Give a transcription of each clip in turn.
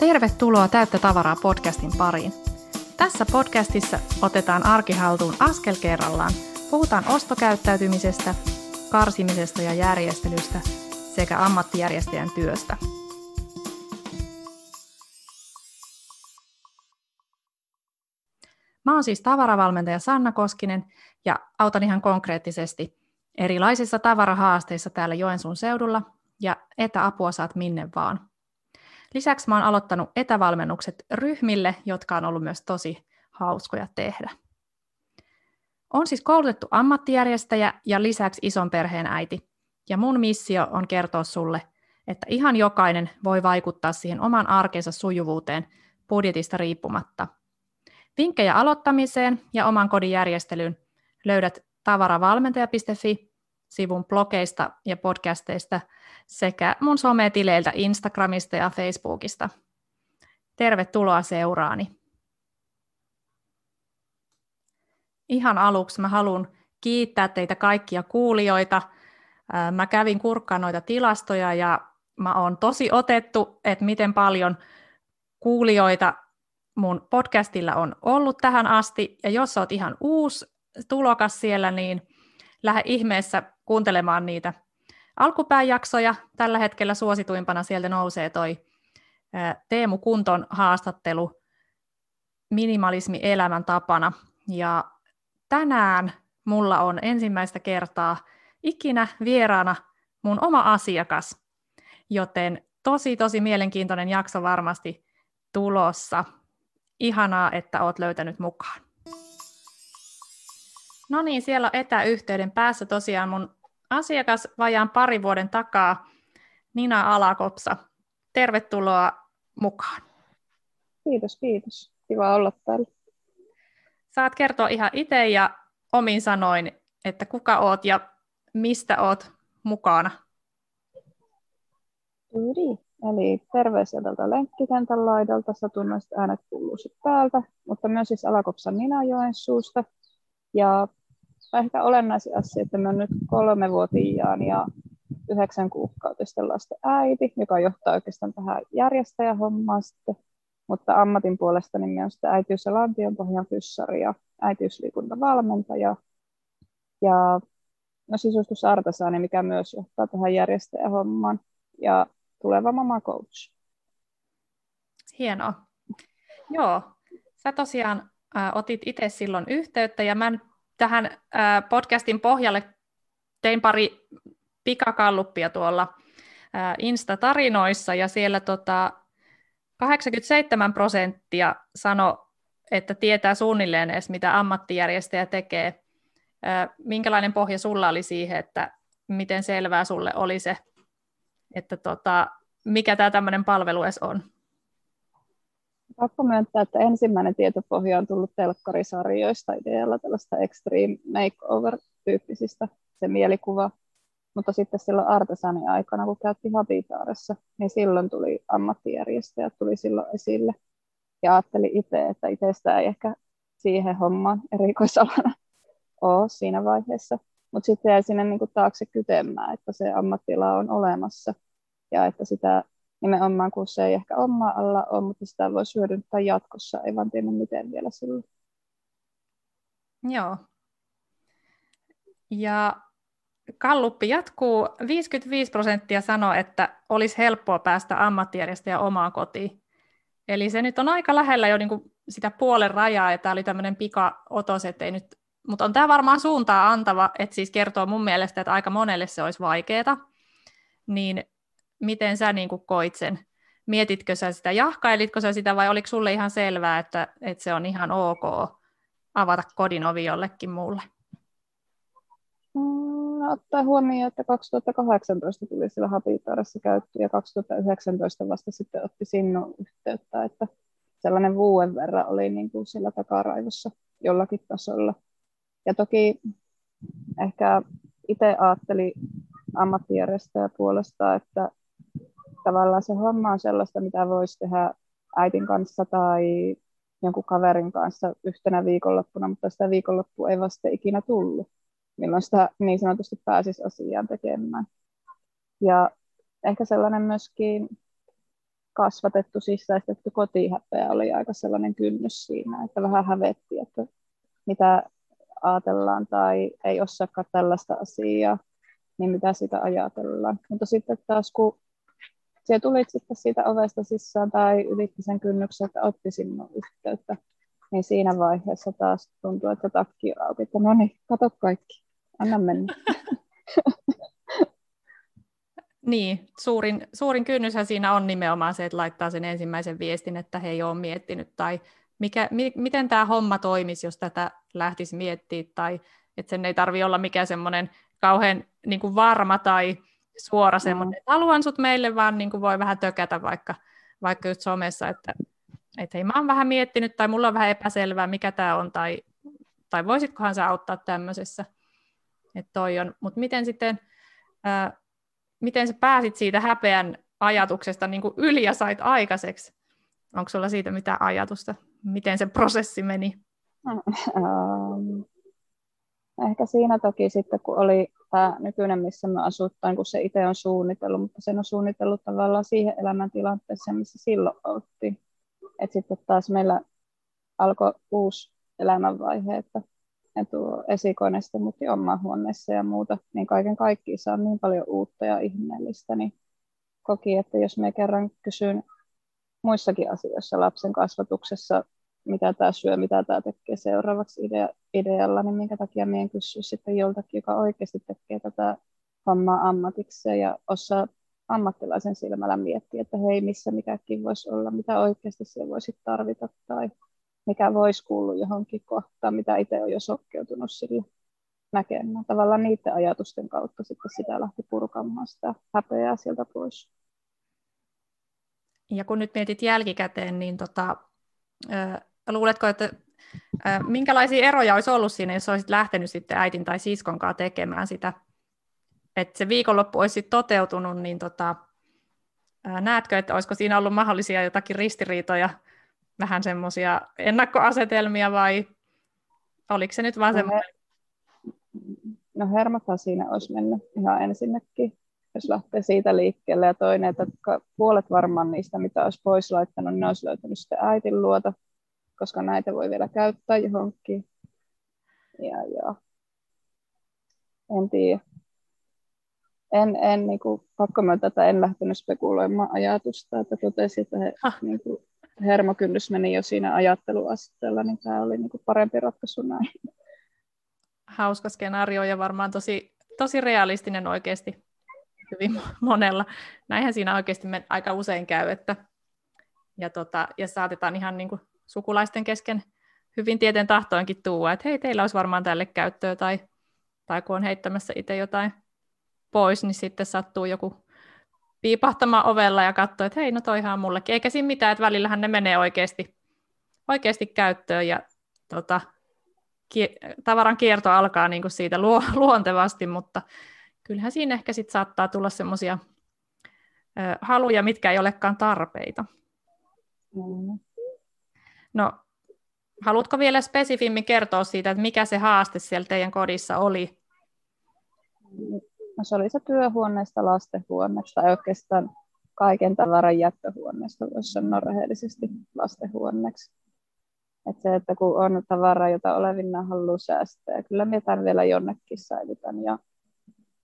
Tervetuloa Täyttä tavaraa podcastin pariin. Tässä podcastissa otetaan arkihaltuun askel kerrallaan. Puhutaan ostokäyttäytymisestä, karsimisesta ja järjestelystä sekä ammattijärjestäjän työstä. Mä oon siis tavaravalmentaja Sanna Koskinen ja autan ihan konkreettisesti erilaisissa tavarahaasteissa täällä Joensuun seudulla ja etäapua saat minne vaan. Lisäksi mä oon aloittanut etävalmennukset ryhmille, jotka on ollut myös tosi hauskoja tehdä. On siis koulutettu ammattijärjestäjä ja lisäksi ison perheen äiti. Ja mun missio on kertoa sulle, että ihan jokainen voi vaikuttaa siihen oman arkensa sujuvuuteen budjetista riippumatta. Vinkkejä aloittamiseen ja oman kodin järjestelyyn löydät tavaravalmentaja.fi sivun blogeista ja podcasteista sekä mun sometileiltä Instagramista ja Facebookista. Tervetuloa seuraani. Ihan aluksi mä haluan kiittää teitä kaikkia kuulijoita. Mä kävin kurkkaan noita tilastoja ja mä oon tosi otettu, että miten paljon kuulijoita mun podcastilla on ollut tähän asti. Ja jos oot ihan uusi tulokas siellä, niin lähde ihmeessä kuuntelemaan niitä alkupääjaksoja. Tällä hetkellä suosituimpana sieltä nousee toi Teemu Kunton haastattelu Minimalismi elämän tapana. Ja tänään mulla on ensimmäistä kertaa ikinä vieraana mun oma asiakas, joten tosi tosi mielenkiintoinen jakso varmasti tulossa. Ihanaa, että oot löytänyt mukaan. No niin, siellä on etäyhteyden päässä tosiaan mun asiakas vajaan pari vuoden takaa, Nina Alakopsa. Tervetuloa mukaan. Kiitos, kiitos. Kiva olla täällä. Saat kertoa ihan itse ja omin sanoin, että kuka oot ja mistä oot mukana. Yri. Eli terveisiä tältä lenkkikentän laidalta, satunnaiset äänet kuuluu täältä, mutta myös siis Alakopsan Nina Joensuusta. Ja ehkä olennaisin asia, että mä nyt kolmevuotiaan ja yhdeksän kuukautisten lasten äiti, joka johtaa oikeastaan tähän järjestäjähommaan sitten. Mutta ammatin puolesta niin on sitten äitiys- ja lantionpohjan fyssari ja äitiysliikuntavalmentaja. Ja no sisustusartesaani, mikä myös johtaa tähän järjestäjähommaan. Ja tuleva mama coach. Hienoa. Joo, sä tosiaan äh, otit itse silloin yhteyttä ja mä tähän äh, podcastin pohjalle tein pari pikakalluppia tuolla Insta-tarinoissa ja siellä tota, 87 prosenttia sano, että tietää suunnilleen edes, mitä ammattijärjestäjä tekee. Minkälainen pohja sulla oli siihen, että miten selvää sulle oli se, että tota, mikä tämä tämmöinen palvelu edes on? Pakko myöntää, että ensimmäinen tietopohja on tullut telkkarisarjoista idealla tällaista extreme makeover-tyyppisistä, se mielikuva. Mutta sitten silloin artesani aikana, kun käytti Habitaaressa, niin silloin tuli ammattijärjestäjät tuli silloin esille. Ja ajattelin itse, että itsestä ei ehkä siihen hommaan erikoisalana ole siinä vaiheessa. Mutta sitten jäi sinne niin taakse kytemään, että se ammattila on olemassa ja että sitä nimenomaan, kun se ei ehkä oma alla ole, mutta sitä voi hyödyntää jatkossa, ei vaan tiedä miten vielä silloin. Joo. Ja Kalluppi jatkuu. 55 prosenttia sanoo, että olisi helppoa päästä ammattijärjestäjä omaan kotiin. Eli se nyt on aika lähellä jo niin kuin sitä puolen rajaa, ja tämä oli tämmöinen pika-otos, ettei nyt, mutta on tämä varmaan suuntaa antava, että siis kertoo mun mielestä, että aika monelle se olisi vaikeaa. Niin miten sä niin kuin koit sen? Mietitkö sä sitä, jahkailitko sä sitä vai oliko sulle ihan selvää, että, että se on ihan ok avata kodin ovi jollekin muulle? Mm, no, ottaa huomioon, että 2018 tuli sillä Habitaarassa käytty ja 2019 vasta sitten otti sinun yhteyttä, että sellainen vuoden verran oli niin kuin sillä takaraivossa jollakin tasolla. Ja toki ehkä itse ajattelin ammattijärjestöjä puolesta, että tavallaan se homma on sellaista, mitä voisi tehdä äitin kanssa tai jonkun kaverin kanssa yhtenä viikonloppuna, mutta sitä viikonloppua ei vasta ikinä tullut, milloin sitä niin sanotusti pääsisi asiaan tekemään. Ja ehkä sellainen myöskin kasvatettu, sisäistetty kotihäpeä oli aika sellainen kynnys siinä, että vähän hävetti, että mitä ajatellaan tai ei osaakaan tällaista asiaa, niin mitä sitä ajatellaan. Mutta sitten taas kun siellä tulit sitten siitä ovesta sisään tai ylitti sen kynnyksen, että otti sinun yhteyttä, niin siinä vaiheessa taas tuntuu, että takki on auki, no niin, kato kaikki, anna mennä. Niin, suurin, suurin kynnyshän siinä on nimenomaan se, että laittaa sen ensimmäisen viestin, että he ei ole miettinyt, tai mikä, mi, miten tämä homma toimisi, jos tätä lähtisi miettimään, tai että sen ei tarvitse olla mikään semmoinen kauhean niin kuin varma tai suora semmoinen, että haluan sut meille, vaan niin kuin voi vähän tökätä vaikka, vaikka just somessa, että, että hei mä oon vähän miettinyt, tai mulla on vähän epäselvää, mikä tämä on, tai, tai voisitkohan sä auttaa tämmöisessä, että toi on, mutta miten sitten, ää, miten sä pääsit siitä häpeän ajatuksesta niin kuin yli ja sait aikaiseksi? Onko sulla siitä mitään ajatusta? Miten se prosessi meni? Um, ehkä siinä toki sitten, kun oli tämä nykyinen, missä me asutaan, kun se itse on suunnitellut, mutta sen on suunnitellut tavallaan siihen elämäntilanteeseen, missä silloin oltiin. Et sitten taas meillä alkoi uusi elämänvaihe, että tuo esikoinen sitten muutti omaan huoneessa ja muuta, niin kaiken kaikkiaan saa niin paljon uutta ja ihmeellistä, niin koki, että jos me kerran kysyn muissakin asioissa lapsen kasvatuksessa, mitä tämä syö, mitä tämä tekee seuraavaksi idea, idealla, niin minkä takia meidän kysyä sitten joltakin, joka oikeasti tekee tätä hommaa ammatikseen ja osaa ammattilaisen silmällä miettiä, että hei, missä mikäkin voisi olla, mitä oikeasti siellä voisi tarvita tai mikä voisi kuulua johonkin kohtaan, mitä itse on jo sokkeutunut sille näkemään. Tavallaan niiden ajatusten kautta sitten sitä lähti purkamaan sitä häpeää sieltä pois. Ja kun nyt mietit jälkikäteen, niin tota, luuletko, että äh, minkälaisia eroja olisi ollut siinä, jos olisit lähtenyt sitten äitin tai siskon kanssa tekemään sitä, että se viikonloppu olisi toteutunut, niin tota, äh, näetkö, että olisiko siinä ollut mahdollisia jotakin ristiriitoja vähän semmoisia ennakkoasetelmia vai oliko se nyt vaan no, semmoinen? No hermothan siinä olisi mennyt ihan ensinnäkin, jos lähtee siitä liikkeelle. Ja toinen, että puolet varmaan niistä, mitä olisi pois laittanut, ne olisi löytänyt sitten äitin luota, koska näitä voi vielä käyttää johonkin. Ja, ja. En tiedä. En, en niin kuin, pakko mä tätä en lähtenyt spekuloimaan ajatusta, että totesin, että he, niin kuin, hermokynnys meni jo siinä ajatteluasteella, niin tämä oli niin kuin parempi ratkaisu näin. Hauska skenaario ja varmaan tosi, tosi realistinen oikeasti hyvin monella. Näinhän siinä oikeasti me aika usein käy, että ja, tota, ja saatetaan ihan niin kuin sukulaisten kesken hyvin tieten tahtoinkin tuua, että hei, teillä olisi varmaan tälle käyttöä, tai, tai kun on heittämässä itse jotain pois, niin sitten sattuu joku piipahtamaan ovella ja katsoa, että hei, no toihan on mullekin. Eikä siinä mitään, että välillähän ne menee oikeasti, oikeasti käyttöön ja tota, ki- tavaran kierto alkaa niin kuin siitä luo- luontevasti, mutta kyllähän siinä ehkä sit saattaa tulla semmoisia haluja, mitkä ei olekaan tarpeita. Mm. No, haluatko vielä spesifimmin kertoa siitä, että mikä se haaste siellä teidän kodissa oli? No se oli se työhuoneesta lastenhuoneesta tai oikeastaan kaiken tavaran jättöhuoneesta, jos sanoa rehellisesti lastenhuoneeksi. Et se, että kun on tavaraa, jota olevinna haluaa säästää, kyllä minä vielä jonnekin säilytän. Ja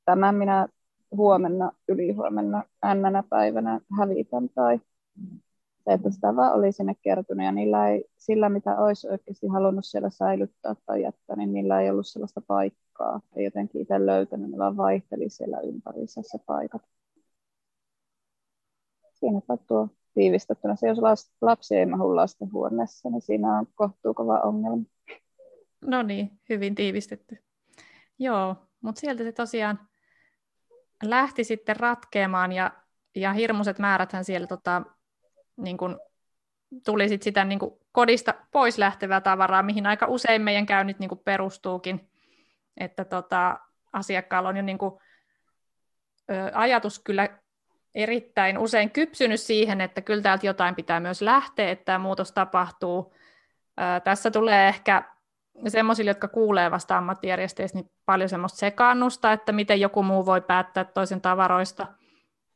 tämän minä huomenna, ylihuomenna, nnänä päivänä hävitän tai se, että sitä vaan oli sinne kertynyt ja niillä ei, sillä mitä olisi oikeasti halunnut siellä säilyttää tai jättää, niin niillä ei ollut sellaista paikkaa. Ei jotenkin itse löytänyt, ne vaan vaihteli siellä ympärissä paikat. Siinäpä tuo tiivistettynä. Se, jos lapsi ei mahu lastenhuoneessa, niin siinä on kohtuu kova ongelma. No niin, hyvin tiivistetty. Joo, mutta sieltä se tosiaan lähti sitten ratkeamaan ja, ja hirmuiset määräthän siellä tota, niin kuin, tuli sit sitä niin kuin kodista pois lähtevää tavaraa, mihin aika usein meidän käynnit niin perustuukin, että tota, asiakkaalla on jo niin kuin, ö, ajatus kyllä erittäin usein kypsynyt siihen, että kyllä täältä jotain pitää myös lähteä, että tämä muutos tapahtuu. Ö, tässä tulee ehkä semmoisille, jotka kuulee vasta ammattijärjestöissä, niin paljon semmoista sekaannusta, että miten joku muu voi päättää toisen tavaroista.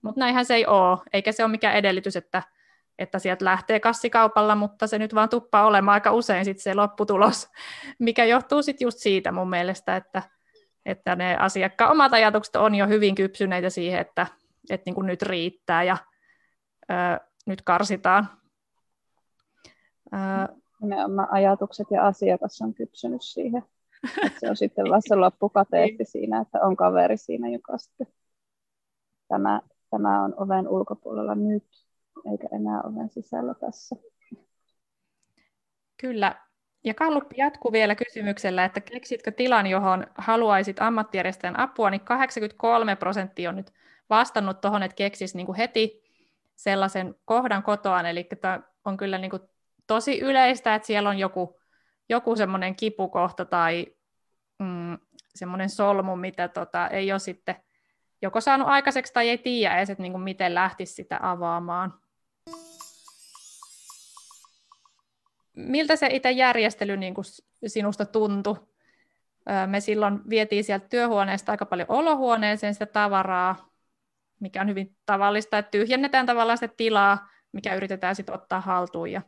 Mutta näinhän se ei ole, eikä se ole mikään edellytys, että että sieltä lähtee kassikaupalla, mutta se nyt vaan tuppaa olemaan aika usein sit se lopputulos, mikä johtuu sitten just siitä mun mielestä, että, että ne asiakkaan omat ajatukset on jo hyvin kypsyneitä siihen, että, että niin kuin nyt riittää ja ö, nyt karsitaan. Ö, Nimenomaan ajatukset ja asiakas on kypsynyt siihen. Että se on sitten vasta loppukateetti niin. siinä, että on kaveri siinä, joka sitten tämä, tämä on oven ulkopuolella nyt, eikä enää oven sisällä tässä. Kyllä. Ja Kalluppi jatkuu vielä kysymyksellä, että keksitkö tilan, johon haluaisit ammattijärjestäjän apua, niin 83 prosenttia on nyt vastannut tuohon, että keksis niin kuin heti sellaisen kohdan kotoaan, eli tämä on kyllä niin kuin tosi yleistä, että siellä on joku, joku semmoinen kipukohta tai mm, semmoinen solmu, mitä tota, ei ole sitten joko saanut aikaiseksi tai ei tiedä edes, että niin kuin miten lähtisi sitä avaamaan. Miltä se itse järjestely niin kuin sinusta tuntui? Me silloin vietiin sieltä työhuoneesta aika paljon olohuoneeseen sitä tavaraa, mikä on hyvin tavallista, että tyhjennetään tavallaan sitä tilaa, mikä yritetään sitten ottaa haltuun ja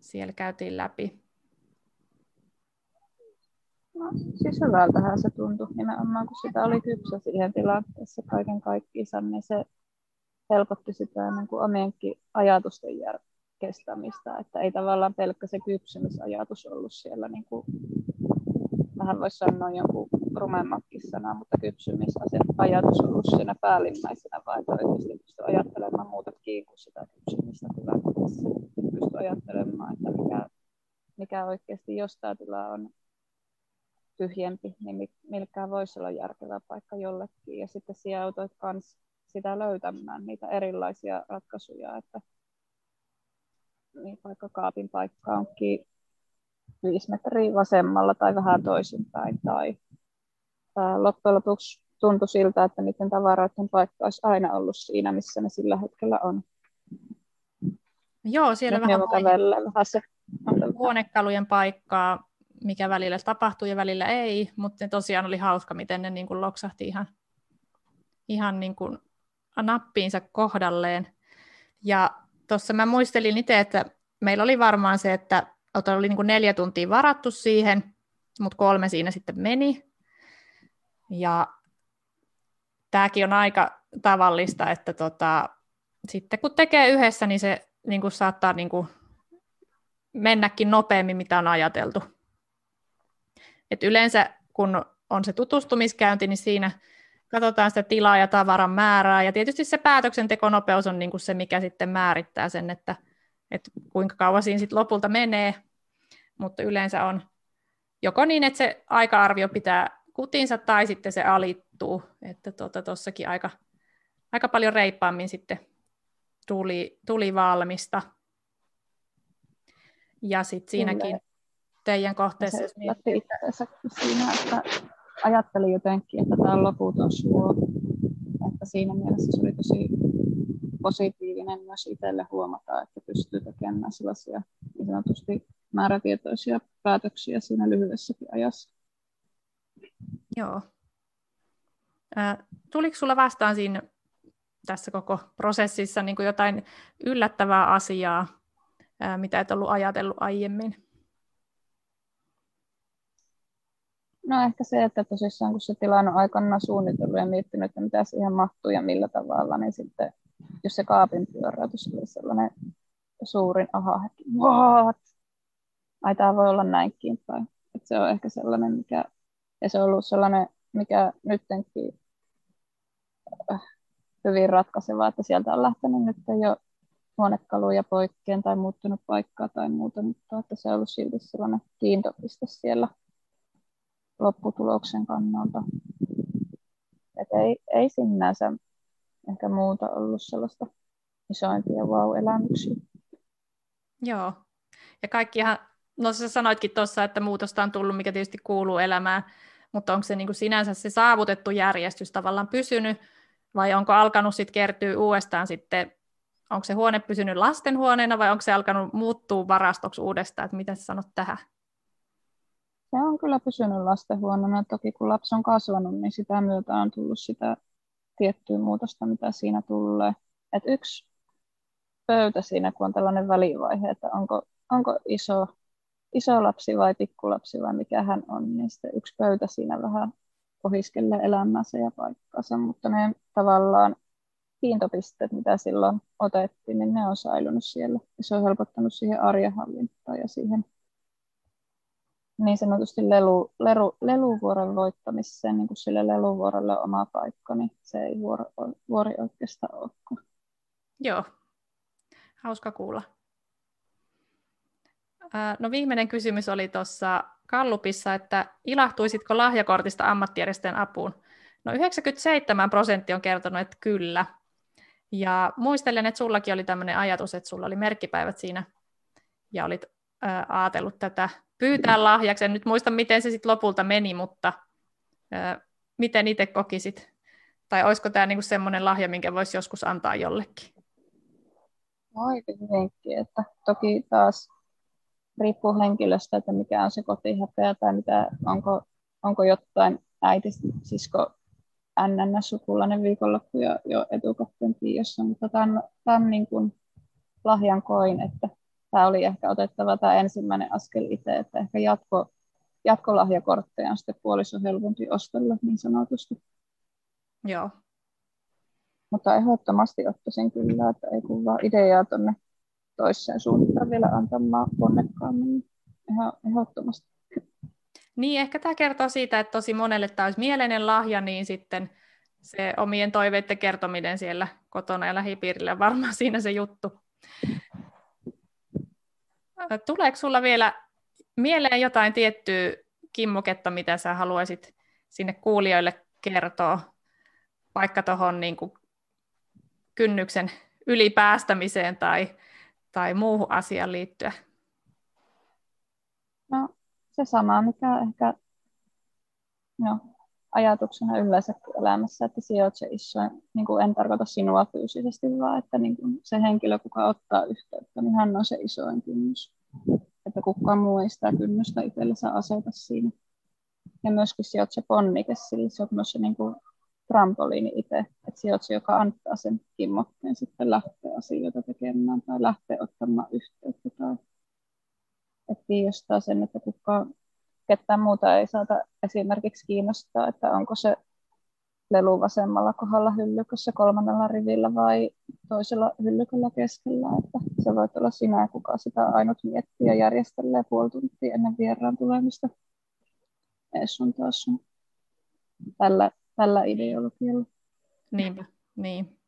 siellä käytiin läpi. No, hyvältähän se tuntui nimenomaan, kun sitä oli kypsä siihen tilanteessa kaiken kaikkiinsa, niin se helpotti sitä niin kuin omienkin ajatusten kestämistä, että ei tavallaan pelkkä se kypsymisajatus ollut siellä, niin kuin, vähän voisi sanoa jonkun rumemmatkin sana, mutta kypsymisajatus ollut siinä päällimmäisenä, vaan että oikeasti pysty ajattelemaan muutakin kuin sitä kypsymistä tilanteessa. Pysty ajattelemaan, että mikä, mikä oikeasti, jos tämä tila on tyhjempi, niin milkään voisi olla järkevä paikka jollekin. Ja sitten siellä autoit kans sitä löytämään, niitä erilaisia ratkaisuja, että niin vaikka kaapin paikka onkin viisi metriä vasemmalla tai vähän toisinpäin. Tai ää, loppujen lopuksi tuntui siltä, että niiden tavaroiden paikka olisi aina ollut siinä, missä ne sillä hetkellä on. Joo, siellä Nyt vähän, vähän se huonekalujen paikkaa mikä välillä tapahtuu ja välillä ei, mutta ne tosiaan oli hauska, miten ne niin kuin loksahti ihan, ihan niin kuin nappiinsa kohdalleen. Ja tuossa mä muistelin itse, että meillä oli varmaan se, että oli niin kuin neljä tuntia varattu siihen, mutta kolme siinä sitten meni. Ja tämäkin on aika tavallista, että tota, sitten kun tekee yhdessä, niin se niin kuin saattaa niin kuin mennäkin nopeammin, mitä on ajateltu. Et yleensä kun on se tutustumiskäynti, niin siinä katsotaan sitä tilaa ja tavaran määrää, ja tietysti se päätöksentekonopeus on niin kuin se, mikä sitten määrittää sen, että, että kuinka kauan siinä sitten lopulta menee, mutta yleensä on joko niin, että se aika-arvio pitää kutinsa, tai sitten se alittuu, että tuossakin tota, aika, aika paljon reippaammin sitten tuli, tuli valmista. Ja sitten siinäkin teidän kohteessa. Se siinä, että ajattelin jotenkin, että tämä on loputon suo. Että siinä mielessä se oli tosi positiivinen myös itselle huomata, että pystyy tekemään sellaisia niin sanotusti määrätietoisia päätöksiä siinä lyhyessäkin ajassa. Joo. tuliko sulla vastaan siinä tässä koko prosessissa niin kuin jotain yllättävää asiaa, mitä et ollut ajatellut aiemmin? No ehkä se, että tosissaan kun se tilanne on aikana suunnitellut ja miettinyt, että mitä siihen mahtuu ja millä tavalla, niin sitten jos se kaapin pyöräytys oli sellainen suurin aha että what? Ai tämä voi olla näinkin päin. Että se on ehkä sellainen, mikä, ja se on ollut sellainen, mikä nyttenkin äh, hyvin ratkaiseva, että sieltä on lähtenyt nyt jo huonekaluja poikkeen tai muuttunut paikkaa tai muuta, mutta että se on ollut silti sellainen kiintopiste siellä lopputuloksen kannalta. Et ei, ei sinänsä ehkä muuta ollut sellaista isoimpia wow-elämyksiä. Joo. Ja kaikkihan, no sä sanoitkin tuossa, että muutosta on tullut, mikä tietysti kuuluu elämään, mutta onko se niin kuin sinänsä se saavutettu järjestys tavallaan pysynyt, vai onko alkanut sitten kertyä uudestaan sitten, onko se huone pysynyt lastenhuoneena, vai onko se alkanut muuttua varastoksi uudestaan, että mitä sä sanot tähän? se on kyllä pysynyt lastenhuoneena. Toki kun lapsi on kasvanut, niin sitä myötä on tullut sitä tiettyä muutosta, mitä siinä tulee. Et yksi pöytä siinä, kun on tällainen välivaihe, että onko, onko iso, iso lapsi vai pikkulapsi vai mikä hän on, niin sitten yksi pöytä siinä vähän pohiskelee elämänsä ja paikkaansa, mutta ne tavallaan kiintopisteet, mitä silloin otettiin, niin ne on säilynyt siellä. Ja se on helpottanut siihen arjenhallintaan ja siihen niin sanotusti lelu, lelu, leluvuoren voittamiseen, niin kuin sille leluvuorelle oma paikka, niin se ei vuoro, vuori oikeastaan olekaan. Joo, hauska kuulla. No viimeinen kysymys oli tuossa Kallupissa, että ilahtuisitko lahjakortista ammattijärjestöjen apuun? No 97 prosenttia on kertonut, että kyllä. Ja muistelen, että sullakin oli tämmöinen ajatus, että sulla oli merkkipäivät siinä ja olit ajatellut tätä pyytää lahjaksi. En nyt muista, miten se sitten lopulta meni, mutta miten itse kokisit? Tai olisiko tämä niinku semmoinen lahja, minkä voisi joskus antaa jollekin? Aika hyvinkin, että toki taas riippuu henkilöstä, että mikä on se kotihäpeä tai mitä, onko, onko jotain äiti, sisko, NNS-sukulainen viikonloppu jo, jo etukäteen tiedossa, mutta tämän, tämän niin kuin lahjan koin, että tämä oli ehkä otettava tämä ensimmäinen askel itse, että ehkä jatko, jatkolahjakortteja on sitten puoliso helpompi ostella niin sanotusti. Joo. Mutta ehdottomasti ottaisin kyllä, että ei kun vaan ideaa tuonne toiseen suuntaan vielä antamaan ponnekkaammin. Ihan ehdottomasti. Niin, ehkä tämä kertoo siitä, että tosi monelle tämä olisi mieleinen lahja, niin sitten se omien toiveiden kertominen siellä kotona ja lähipiirillä varmaan siinä se juttu. Tuleeko sulla vielä mieleen jotain tiettyä kimmoketta, mitä sä haluaisit sinne kuulijoille kertoa, vaikka tuohon niin kynnyksen ylipäästämiseen tai, tai muuhun asiaan liittyen? No, se sama, mikä ehkä no, ajatuksena yleensä elämässä, että sijoitse isoin, niin kuin en tarkoita sinua fyysisesti, vaan että niin kuin se henkilö, kuka ottaa yhteyttä, niin hän on se isoin kynnys. Että kukaan muu ei sitä kynnystä itsellensä aseta siinä. Ja myöskin sijoitse ponnike, sillä se on myös se niin kuin trampoliini itse, että sijoitse, joka antaa sen kimmotteen sitten lähteä asioita tekemään tai lähteä ottamaan yhteyttä tai että sen, että kukaan ketään muuta ei saata esimerkiksi kiinnostaa, että onko se lelu vasemmalla kohdalla hyllykössä kolmannella rivillä vai toisella hyllyköllä keskellä, että se voi olla sinä, kuka sitä ainut miettii ja järjestelee puoli tuntia ennen vieraan tulemista ees sun taas sun. Tällä, tällä ideologialla. Niinpä, niin.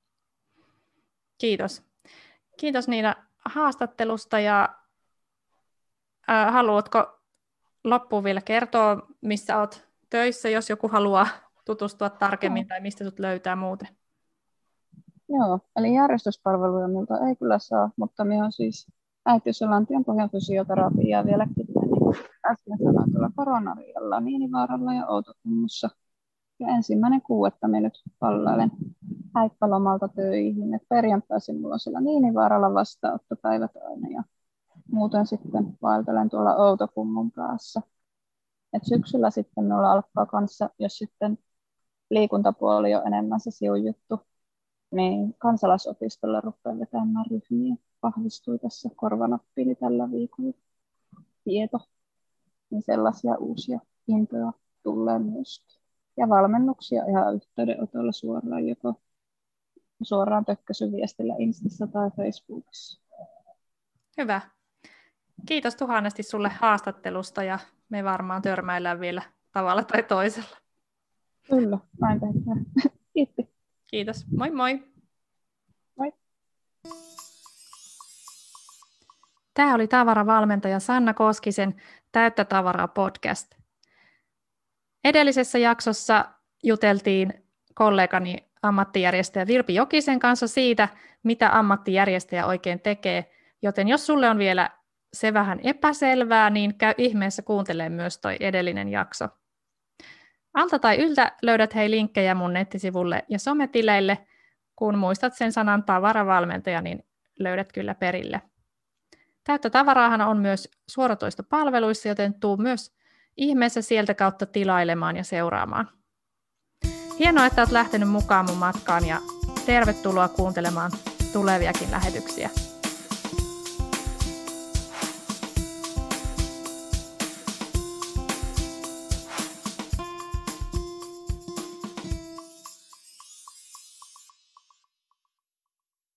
Kiitos. Kiitos Niina haastattelusta ja Äh, haluatko loppuun vielä kertoa, missä olet töissä, jos joku haluaa tutustua tarkemmin tai mistä sinut löytää muuten? Joo, eli järjestyspalveluja minulta ei kyllä saa, mutta minä on siis äitiys- ja lantion fysioterapiaa vieläkin niin äsken sanoin tuolla koronarialla, Niinivaaralla ja Outokummussa. Ja ensimmäinen kuudetta minä nyt pallailen häippalomalta töihin. Et perjantaisin minulla on siellä Niinivaaralla vastaanottopäivät aina ja muuten sitten vaeltelen tuolla Outokummun päässä. Et syksyllä sitten minulla alkaa kanssa, jos sitten liikuntapuoli on enemmän se juttu, niin kansalaisopistolla rupean vetämään ryhmiä. Vahvistui tässä korvanappiini tällä viikolla tieto. Niin sellaisia uusia intoja tulee myös. Ja valmennuksia ihan yhteydenotolla suoraan, joko suoraan tökkäsyviestillä Instassa tai Facebookissa. Hyvä. Kiitos tuhannesti sulle haastattelusta ja me varmaan törmäillään vielä tavalla tai toisella. Kyllä, näin tehdään. Kiitos. Kiitos. Moi moi. Moi. Tämä oli tavaravalmentaja Sanna Koskisen Täyttä tavaraa podcast. Edellisessä jaksossa juteltiin kollegani ammattijärjestäjä Virpi Jokisen kanssa siitä, mitä ammattijärjestäjä oikein tekee, joten jos sulle on vielä se vähän epäselvää, niin käy ihmeessä kuuntelemaan myös toi edellinen jakso. Alta tai yltä löydät hei linkkejä mun nettisivulle ja sometileille. Kun muistat sen sanan tavaravalmentaja, niin löydät kyllä perille. Täyttä tavaraahan on myös suoratoistopalveluissa, joten tuu myös ihmeessä sieltä kautta tilailemaan ja seuraamaan. Hienoa, että olet lähtenyt mukaan mun matkaan ja tervetuloa kuuntelemaan tuleviakin lähetyksiä.